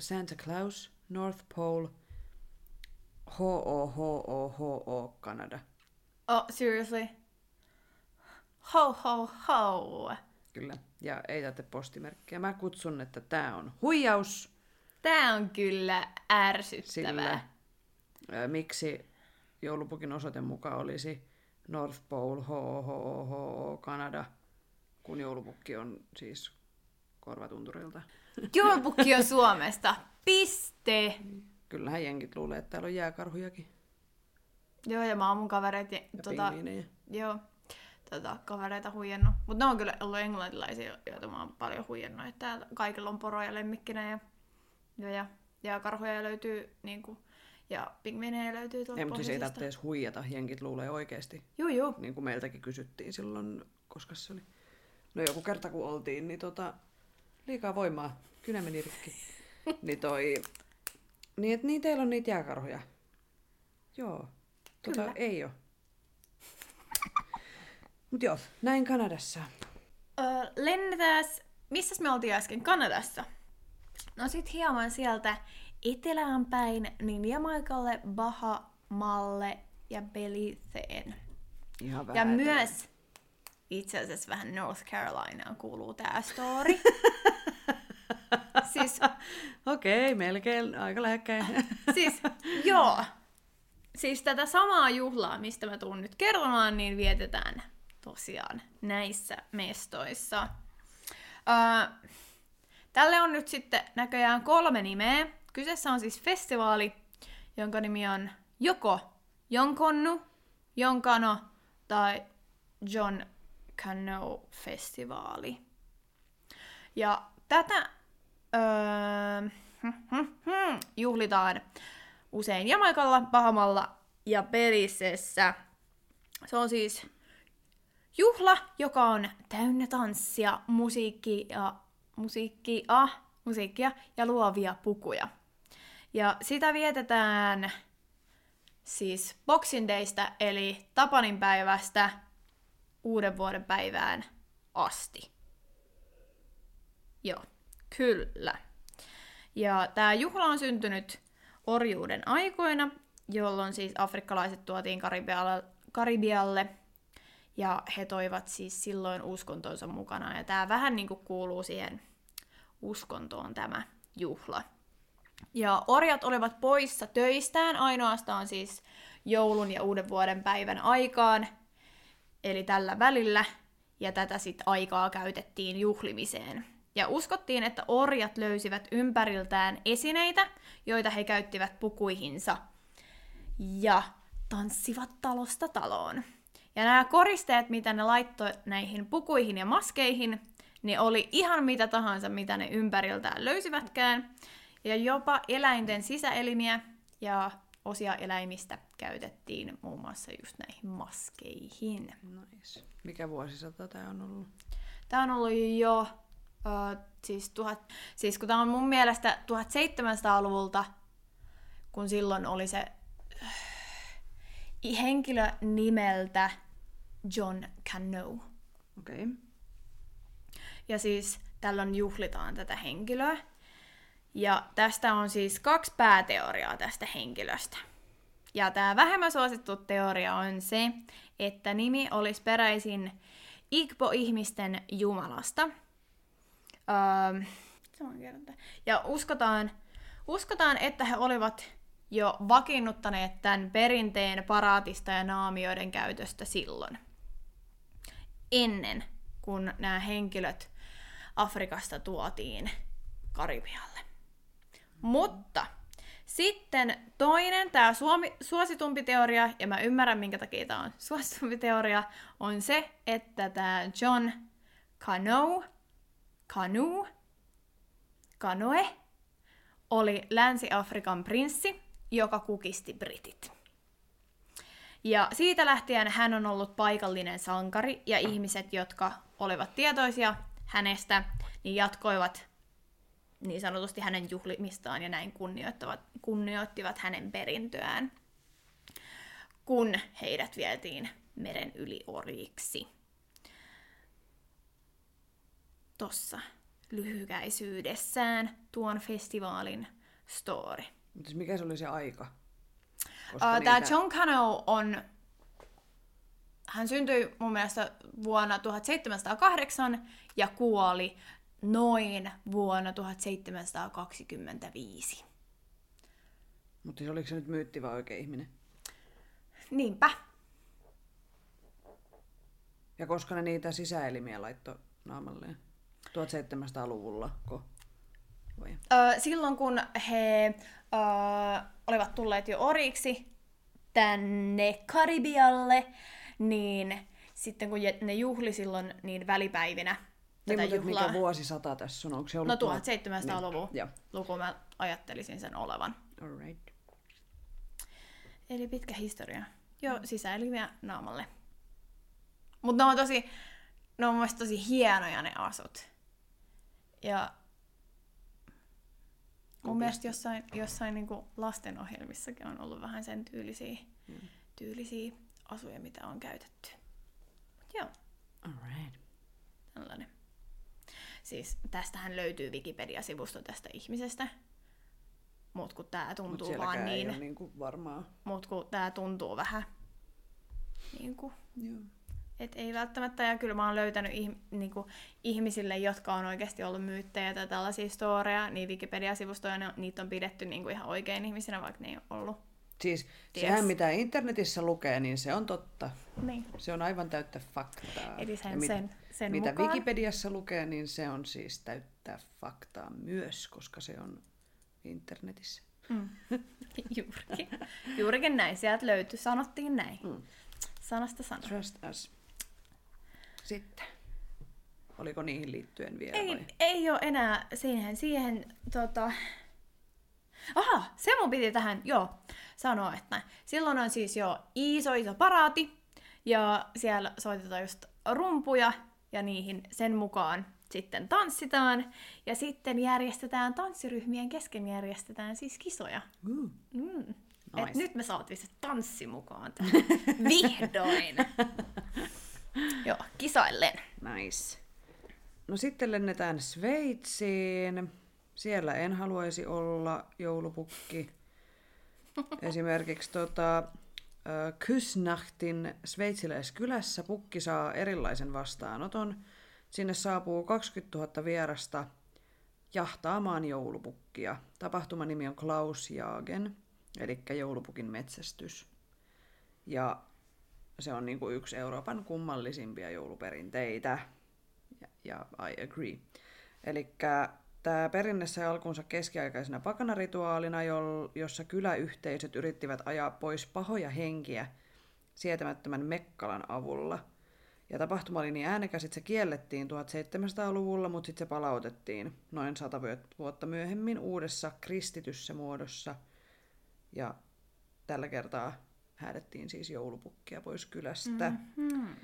Santa Claus, North Pole, H-O-H-O-H-O, Kanada. Oh, seriously? Ho, ho, ho. Kyllä. Ja ei tätä postimerkkiä. Mä kutsun, että tämä on huijaus, Tää on kyllä ärsyttävää. sillä miksi joulupukin osoite mukaan olisi North Pole, H-O-H-O, Kanada, kun joulupukki on siis korvatunturilta. Joulupukki on Suomesta. Piste. Kyllähän jenkit luulee, että täällä on jääkarhujakin Joo, ja mä oon mun kavereit, ja, tota, joo, tota, kavereita huijannut. Mutta ne on kyllä ollut englantilaisia, joita mä oon paljon huijannut. Että täällä kaikilla on poroja lemmikkinä ja, ja, ja, ja karhuja löytyy niinku, ja pingviinejä löytyy tuolta Ei, mutta siis ei tarvitse edes huijata, jenkit luulee oikeasti. Juu, juu. Niin kuin meiltäkin kysyttiin silloin, koska se oli... No joku kerta kun oltiin, niin tota, liikaa voimaa, kynä meni rikki. niin toi, niin, et, niin teillä on niitä jääkarhuja. Joo, tota, Kyllä. ei oo. Mut joo, näin Kanadassa. Öö, lennetääs, missäs me oltiin äsken? Kanadassa. No sit hieman sieltä etelään päin, niin Jamaikalle, Bahamalle ja Belizeen. Ihan Ja myös itse asiassa vähän North Carolinaan kuuluu tää story. siis, Okei, melkein aika lähekkäin. siis, joo. Siis tätä samaa juhlaa, mistä mä tuun nyt kertomaan, niin vietetään tosiaan näissä mestoissa. Öö, tälle on nyt sitten näköjään kolme nimeä. Kyseessä on siis festivaali, jonka nimi on joko Jonkonnu, Jonkano tai John Cano Festivaali. Ja tätä öö, juhlitaan usein Jamaikalla, Bahamalla ja Belisessä. Se on siis juhla, joka on täynnä tanssia, musiikkia, musiikkia, musiikkia ja luovia pukuja. Ja sitä vietetään siis Boxing Daystä, eli Tapanin päivästä uuden vuoden päivään asti. Joo, kyllä. Ja tämä juhla on syntynyt orjuuden aikoina, jolloin siis afrikkalaiset tuotiin Karibialle, Karibialle ja he toivat siis silloin uskontonsa mukana. Ja tämä vähän niin kuin kuuluu siihen uskontoon tämä juhla. Ja orjat olivat poissa töistään ainoastaan siis joulun ja uuden vuoden päivän aikaan, eli tällä välillä, ja tätä sitten aikaa käytettiin juhlimiseen. Ja uskottiin, että orjat löysivät ympäriltään esineitä, joita he käyttivät pukuihinsa, ja tanssivat talosta taloon. Ja nämä koristeet, mitä ne laittoi näihin pukuihin ja maskeihin, niin oli ihan mitä tahansa, mitä ne ympäriltään löysivätkään. Ja jopa eläinten sisäelimiä ja osia eläimistä käytettiin muun muassa just näihin maskeihin. Nice. Mikä vuosisata tämä on ollut? Tämä on ollut jo, uh, siis, tuhat, siis kun tämä on mun mielestä 1700-luvulta, kun silloin oli se äh, henkilö nimeltä John Cano. Okei. Okay. Ja siis tällöin juhlitaan tätä henkilöä. Ja tästä on siis kaksi pääteoriaa tästä henkilöstä. Ja tämä vähemmän suosittu teoria on se, että nimi olisi peräisin Igbo-ihmisten jumalasta. Öö, ja uskotaan, uskotaan, että he olivat jo vakiinnuttaneet tämän perinteen paraatista ja naamioiden käytöstä silloin. Ennen kun nämä henkilöt Afrikasta tuotiin Karibialle. Mutta sitten toinen, tämä suositumpi teoria, ja mä ymmärrän minkä takia tämä on suositumpi teoria, on se, että tämä John Cano, Canu, Canoe, oli Länsi-Afrikan prinssi, joka kukisti britit. Ja siitä lähtien hän on ollut paikallinen sankari, ja ihmiset, jotka olivat tietoisia hänestä, niin jatkoivat niin sanotusti hänen juhlimistaan ja näin kunnioittavat, kunnioittivat hänen perintöään, kun heidät vietiin meren yli orjiksi. Tossa lyhykäisyydessään tuon festivaalin story. Mutta siis mikä se oli se aika? Uh, Tämä John Cano on, hän syntyi mun mielestä vuonna 1708 ja kuoli noin vuonna 1725. Mutta siis oliko se nyt myytti vai oikea ihminen? Niinpä. Ja koska ne niitä sisäelimiä laittoi naamalleen? 1700-luvulla, ko? Vai? Öö, silloin kun he öö, olivat tulleet jo oriksi tänne Karibialle, niin sitten kun ne juhli silloin niin välipäivinä tätä et juhlaa, mikä vuosisata tässä on? Onko se ollut no tuhat- 1700-luvun Niin, joo. luku mä ajattelisin sen olevan. Alright. Eli pitkä historia. Jo sisäelimiä naamalle. Mutta ne on tosi, ne on mun tosi hienoja ne asut. Ja mun mielestä jossain, jossain niinku lastenohjelmissakin on ollut vähän sen tyylisiä, Mm. tyylisiä asuja, mitä on käytetty. Mut joo, Alright. tällainen. Siis tästähän löytyy Wikipedia-sivusto tästä ihmisestä. Mut kun tää Mut tuntuu sielläkään vaan ei niin, ole niinku varmaa. mut kun tää tuntuu vähän niin kuin Joo. Et ei välttämättä, ja kyllä mä oon löytänyt ihm- niinku, ihmisille, jotka on oikeasti ollut myyttejä tai tällaisia storeja, niin Wikipedia-sivustoja, ne, niitä on pidetty niinku ihan oikein ihmisinä, vaikka ne ei ole ollut. Siis Ties. sehän mitä internetissä lukee, niin se on totta. Niin. Se on aivan täyttä faktaa. Eli Ja sen, mit- sen, sen mitä mukaan. Wikipediassa lukee, niin se on siis täyttää faktaa myös, koska se on internetissä. Mm. Juurikin. Juurikin näin. Sieltä löytyi. Sanottiin näin. Mm. Sanasta sana. Trust us. Sitten. Oliko niihin liittyen vielä Ei, vai? ei ole enää siihen, siihen tota... Aha, se mun piti tähän, joo, sanoa, että silloin on siis jo iso iso paraati, ja siellä soitetaan just rumpuja, ja niihin sen mukaan sitten tanssitaan, ja sitten järjestetään tanssiryhmien kesken järjestetään siis kisoja. Uh. Mm. Nice. Et nyt me saatiin se tanssi mukaan tähän. Vihdoin! joo, kisaillen. Nice. No sitten lennetään Sveitsiin. Siellä en haluaisi olla joulupukki. Esimerkiksi tota, Kysnachtin sveitsiläiskylässä pukki saa erilaisen vastaanoton. Sinne saapuu 20 000 vierasta jahtaamaan joulupukkia. Tapahtuman nimi on Klaus Jagen, eli joulupukin metsästys. Ja se on niinku yksi Euroopan kummallisimpia jouluperinteitä. Ja, ja I agree. Eli tämä perinne sai alkunsa keskiaikaisena pakanarituaalina, jossa kyläyhteisöt yrittivät ajaa pois pahoja henkiä sietämättömän Mekkalan avulla. Ja tapahtuma oli niin äänekäs, että se kiellettiin 1700-luvulla, mutta sitten se palautettiin noin sata vuotta myöhemmin uudessa kristityssä muodossa. Ja tällä kertaa häädettiin siis joulupukkia pois kylästä. Mm.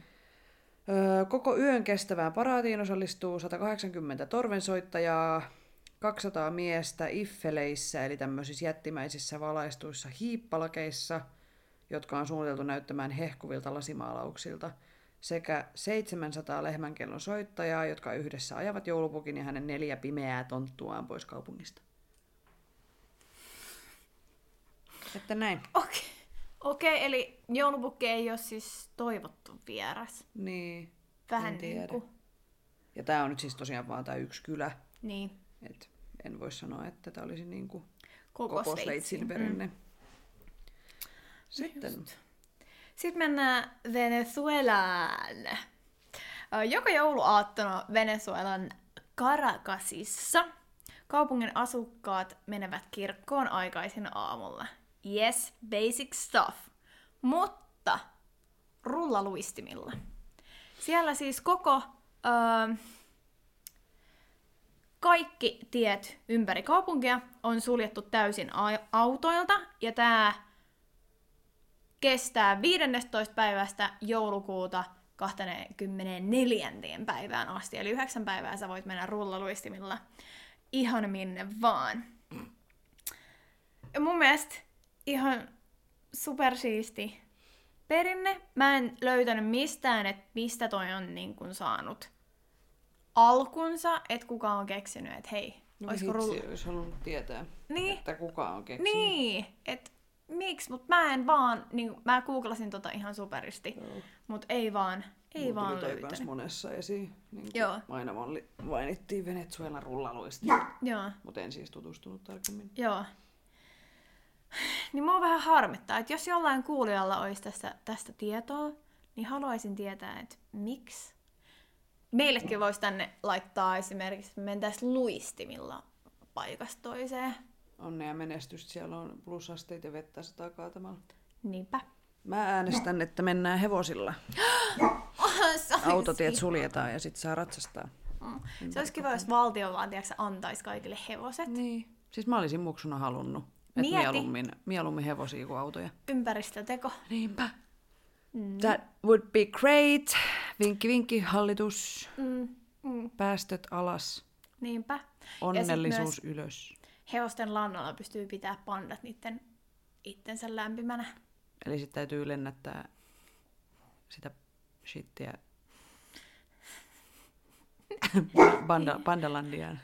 Koko yön kestävään paraatiin osallistuu 180 torvensoittajaa, 200 miestä iffeleissä, eli tämmöisissä jättimäisissä valaistuissa hiippalakeissa, jotka on suunniteltu näyttämään hehkuvilta lasimaalauksilta, sekä 700 lehmänkellon soittajaa, jotka yhdessä ajavat joulupukin ja hänen neljä pimeää tonttuaan pois kaupungista. Että näin. Okei. Okei, eli joulupukki ei ole siis toivottu vieras. Niin. Vähän en tiedä. niin kuin. Ja tämä on nyt siis tosiaan vaan tämä yksi kylä. Niin. Et en voi sanoa, että tämä olisi niin kuin Koko, koko Sveitsin. Perinne. Sitten Sitten mennään Venezuelaan. Joka jouluaattona Venezuelan Caracasissa kaupungin asukkaat menevät kirkkoon aikaisin aamulla. Yes, basic stuff. Mutta rullaluistimilla. Siellä siis koko ö, kaikki tiet ympäri kaupunkia on suljettu täysin autoilta, ja tämä kestää 15. päivästä joulukuuta 24. päivään asti. Eli yhdeksän päivää sä voit mennä rullaluistimilla ihan minne vaan. Mun mielestä ihan supersiisti perinne. Mä en löytänyt mistään, että mistä toi on niin kun saanut alkunsa, että kuka on keksinyt, että hei, no olisiko rulla... olisi halunnut tietää, Niin, että kuka on keksinyt. niin, että miksi, mutta mä en vaan, niin, mä googlasin tota ihan superisti, mutta ei vaan, ei Mulla vaan löytänyt. monessa esiin. Niin Joo. Aina malli, mainittiin Venezuelan rullaluista, mutta en siis tutustunut tarkemmin. joo. Niin mua vähän harmittaa, että jos jollain kuulijalla olisi tästä, tästä tietoa, niin haluaisin tietää, että miksi. Meillekin voisi tänne laittaa esimerkiksi, että me mentäisiin luistimilla paikasta toiseen. Onnea menestystä. Siellä on plusasteita ja vettä sataa kaatamalla. Niinpä. Mä äänestän, että mennään hevosilla. Autotiet suljetaan ja sitten saa ratsastaa. Mm. Se olisi kiva, jos valtio vaan tiedätkö, antaisi kaikille hevoset. Niin. Siis mä olisin muksuna halunnut. Et mieluummin, mieluummin hevosia kuin autoja. Ympäristöteko. Niinpä. Mm. That would be great. Vinkki, vinkki, hallitus. Mm. Mm. Päästöt alas. Niinpä. Onnellisuus ylös. hevosten lannalla pystyy pitää pandat niiden itsensä lämpimänä. Eli sitten täytyy lennättää sitä shittiä Banda, Pandalandiaan.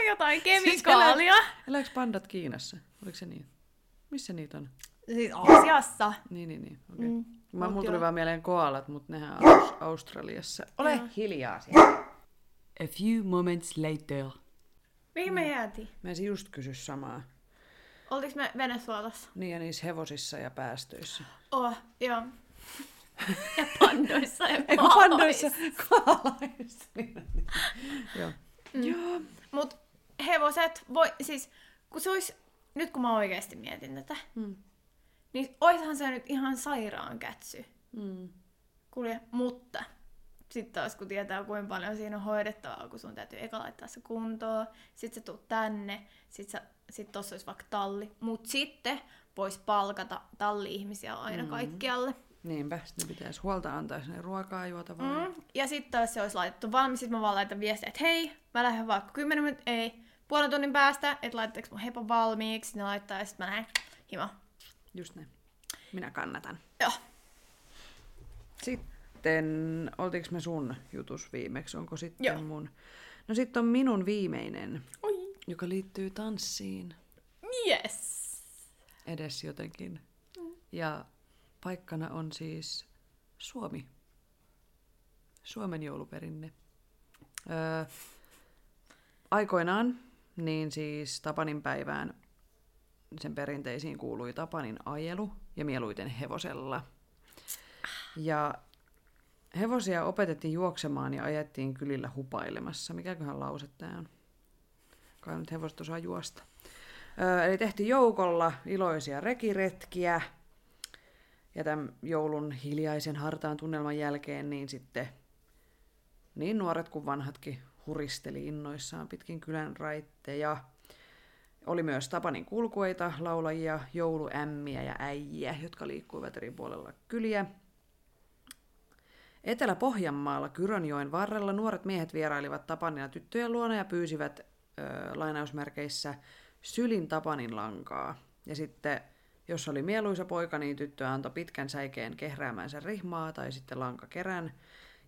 Siis jotain kemikaalia. Elääkö pandat Kiinassa? Oliko se niin? Missä niitä on? Siis Aasiassa. Niin, niin, niin. Okay. Mm, Mä, mulla tuli vaan mieleen koalat, mutta nehän on Aus- Australiassa. Ole Joo. hiljaa siellä. A few moments later. Mihin me jäätiin? Mä ensin just kysy samaa. Oltiinko me Venezuelassa? Niin ja niissä hevosissa ja päästöissä. Oh, joo. ja pandoissa ja Eikö pandoissa? Koalaissa. Niin, niin. Joo. Mm. Joo. Mut hevoset voi, siis kun se olisi, nyt kun mä oikeasti mietin tätä, Mm. niin oishan se nyt ihan sairaan kätsy. Mm. Kulje, mutta sitten taas kun tietää kuinka paljon siinä on hoidettavaa, kun sun täytyy eka laittaa se kuntoon, sit sä tuut tänne, sit, sä, sit tossa olisi vaikka talli, mut sitten vois palkata talli-ihmisiä aina Mm. kaikkialle. Niinpä, sitten pitäisi huolta antaa sinne ruokaa juotavaa. Mm. Ja sitten taas se olisi laitettu valmis, sit mä vaan laitan viestiä, että hei, mä lähden vaikka 10 minuutin, ei, puolen tunnin päästä, että laittaako mun hepo valmiiksi, ne laittaa ja sitten mä lähden hima. Just näin. Minä kannatan. Joo. Sitten, oltiinko me sun jutus viimeksi? Onko sitten Joo. mun? No sitten on minun viimeinen, Oi. joka liittyy tanssiin Yes. edes jotenkin. Ja paikkana on siis Suomi. Suomen jouluperinne. Öö, aikoinaan, niin siis Tapanin päivään sen perinteisiin kuului Tapanin ajelu ja mieluiten hevosella. Ja hevosia opetettiin juoksemaan ja ajettiin kylillä hupailemassa. Mikäköhän lause tämä on? Kai nyt hevoset osaa juosta. Öö, eli tehtiin joukolla iloisia rekiretkiä. Ja tämän joulun hiljaisen hartaan tunnelman jälkeen niin sitten niin nuoret kuin vanhatkin huristeli innoissaan pitkin kylän raitteja. Oli myös Tapanin kulkueita, laulajia, jouluämmiä ja äijiä, jotka liikkuivat eri puolella kyliä. Etelä-Pohjanmaalla Kyrönjoen varrella nuoret miehet vierailivat Tapanilla tyttöjen luona ja pyysivät ö, lainausmerkeissä sylin Tapanin lankaa. Ja sitten, jos oli mieluisa poika, niin tyttö antoi pitkän säikeen kehräämänsä rihmaa tai sitten lankakerän.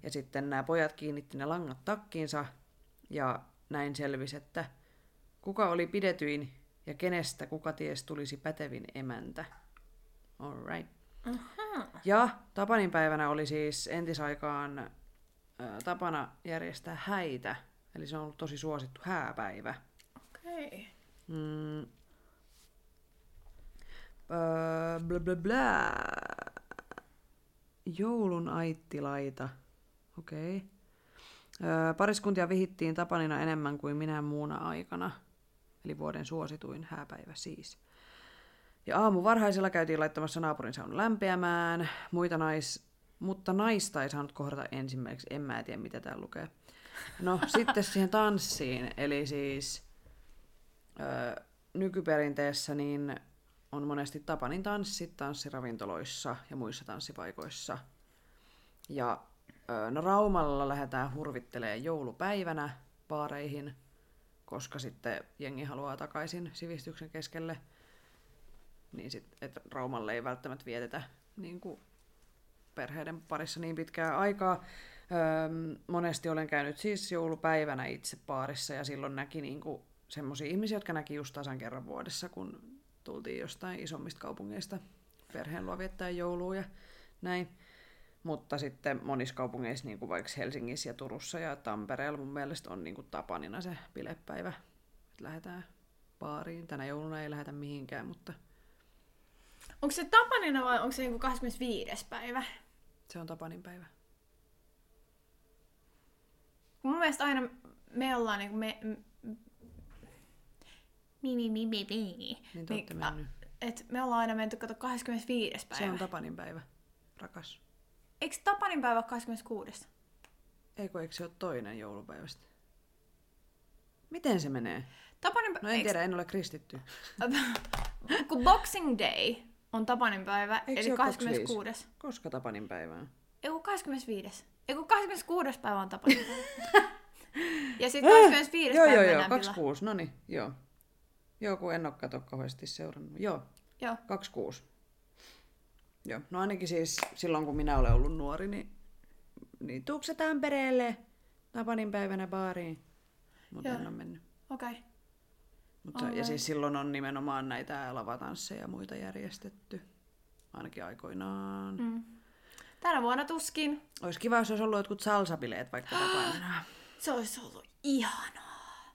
Ja sitten nämä pojat kiinnitti ne langat takkiinsa ja näin selvisi, että kuka oli pidetyin ja kenestä kuka ties tulisi pätevin emäntä. Alright. Aha. Ja Tapanin päivänä oli siis entisaikaan ö, tapana järjestää häitä, eli se on ollut tosi suosittu hääpäivä. Okei. Okay. Mm. Öö, blä, blä. Joulun aittilaita. Okei. Okay. Pariskuntia vihittiin Tapanina enemmän kuin minä muuna aikana. Eli vuoden suosituin hääpäivä siis. Ja aamu varhaisella käytiin laittamassa naapurin saunun lämpeämään. Muita nais... Mutta naista ei saanut kohdata ensimmäiseksi. En mä tiedä, mitä täällä lukee. No, sitten siihen tanssiin. Eli siis Öö, nykyperinteessä niin on monesti Tapanin tanssit tanssiravintoloissa ja muissa tanssipaikoissa. Ja no Raumalla lähdetään hurvittelee joulupäivänä baareihin, koska sitten jengi haluaa takaisin sivistyksen keskelle. Niin sit, et Raumalle ei välttämättä vietetä niin kuin perheiden parissa niin pitkää aikaa. Öö, monesti olen käynyt siis joulupäivänä itse baarissa ja silloin näki niin kuin semmoisia ihmisiä, jotka näki just tasan kerran vuodessa, kun tultiin jostain isommista kaupungeista perheen luo viettää joulua ja näin. Mutta sitten monissa kaupungeissa, niin kuin vaikka Helsingissä ja Turussa ja Tampereella, mun mielestä on niin kuin tapanina se bilepäivä, että lähdetään baariin. Tänä jouluna ei lähdetä mihinkään, mutta Onko se Tapanina vai onko se niinku 25. päivä? se on Tapanin päivä. mun mielestä aina me ollaan niinku me... Mi, mi, mi, mi, mi. Niin te olette mennyt. Et me ollaan aina menty, kato, 25. päivä. Se on Tapanin päivä, rakas. Eikö Tapanin päivä ole 26? Eikö, eikö se ole toinen joulupäivästä? Miten se menee? Tapanin No en tiedä, en ole kristitty. kun Boxing Day on Tapanin päivä, Eikö eli ole 26. Koska Tapanin päivä on? Ei kun 25. Ei kun 26. päivä on Tapanin päivä. ja sitten 25. Joo, päivä joo, joo, mennään 26, no niin, joo. Joo, kun en ole kato kauheasti seurannut. Joo. Joo. 26. Joo, no ainakin siis silloin kun minä olen ollut nuori, niin, niin tuukse se Tampereelle Tapanin päivänä baariin? Mutta en ole mennyt. Okei. Okay. Mutta, ja Alright. siis silloin on nimenomaan näitä lavatansseja ja muita järjestetty. Ainakin aikoinaan. Mm. Tänä vuonna tuskin. Olisi kiva, jos olisi ollut jotkut salsabileet vaikka tapaina. Se olisi ollut ihanaa.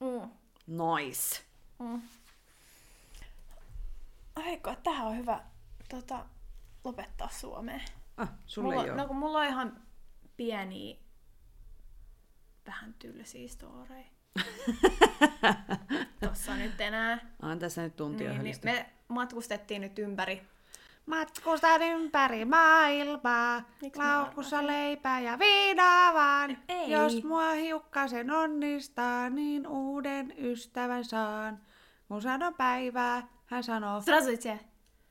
Mm. Nice. Mm. Aika, tähän on hyvä tota, lopettaa Suomeen. Ah, sulle Mulla, ei no ole. kun mulla on ihan pieniä, vähän tylsiä storeja. Tossa nyt enää. On tässä nyt tuntia Niin, niin, niin, me matkustettiin nyt ympäri. Matkustan ympäri maailmaa, Miksi mä laukussa leipää ja viinaa vaan. Ei. Jos mua hiukkasen onnistaa, niin uuden ystävän saan. Kun sano päivää, hän sanoo. Здравствуйте!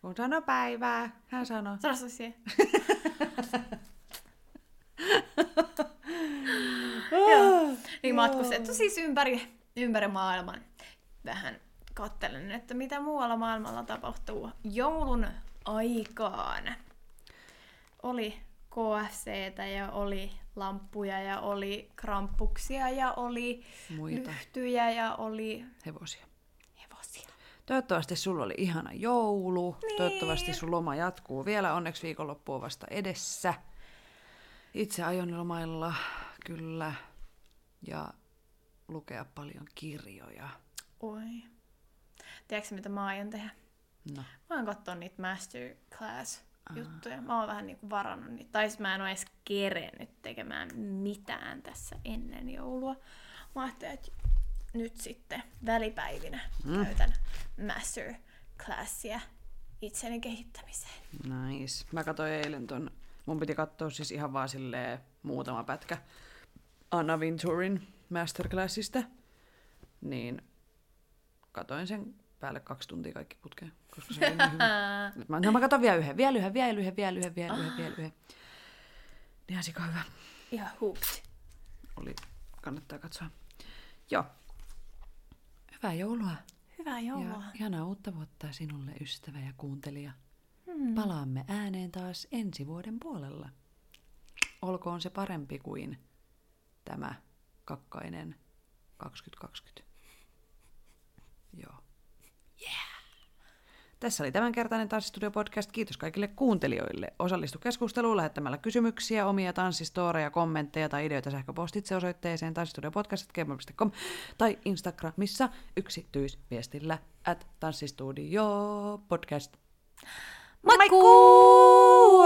kun sano päivää, hän sanoi. Sano se siihen. Ah, niin matkustettu siis ympäri, ympäri maailman. Vähän kattelen, että mitä muualla maailmalla tapahtuu joulun aikaan. Oli kfc ja oli lamppuja ja oli krampuksia ja oli Muita. lyhtyjä ja oli... Hevosia. Toivottavasti sulla oli ihana joulu. Niin. Toivottavasti sun loma jatkuu vielä. Onneksi viikonloppu on vasta edessä. Itse aion lomailla kyllä. Ja lukea paljon kirjoja. Oi. Tiedätkö mitä mä aion tehdä? No. Mä oon katsoa niitä masterclass-juttuja. Mä oon vähän niinku varannut niitä. Tai siis mä en oo edes kerennyt tekemään mitään tässä ennen joulua. Mä ajattelin, että nyt sitten välipäivinä mm. käytän masterclassia itseni kehittämiseen. Nice. Mä katsoin eilen ton, mun piti katsoa siis ihan vaan silleen muutama pätkä Anna Winturin masterclassista. Niin katoin sen päälle kaksi tuntia kaikki putkeen, koska se oli niin hyvä. Nyt mä, no mä katson vielä yhden, vielä yhden, vielä yhden, vielä yhden, vielä yhden, vielä yhden. Ihan sika hyvä. Ihan hooked. Oli, kannattaa katsoa. Joo. Hyvää joulua. Hyvää joulua. Ja ihanaa uutta vuotta sinulle, ystävä ja kuuntelija. Hmm. Palaamme ääneen taas ensi vuoden puolella. Olkoon se parempi kuin tämä kakkainen 2020. Joo. Yeah. Tässä oli tämänkertainen Tanssistudio-podcast. Kiitos kaikille kuuntelijoille. Osallistu keskusteluun lähettämällä kysymyksiä, omia tanssistoreja, kommentteja tai ideoita sähköpostitse osoitteeseen tanssistudiopodcast.gmail.com tai Instagramissa yksityisviestillä at tanssistudio podcast. Moikkuu!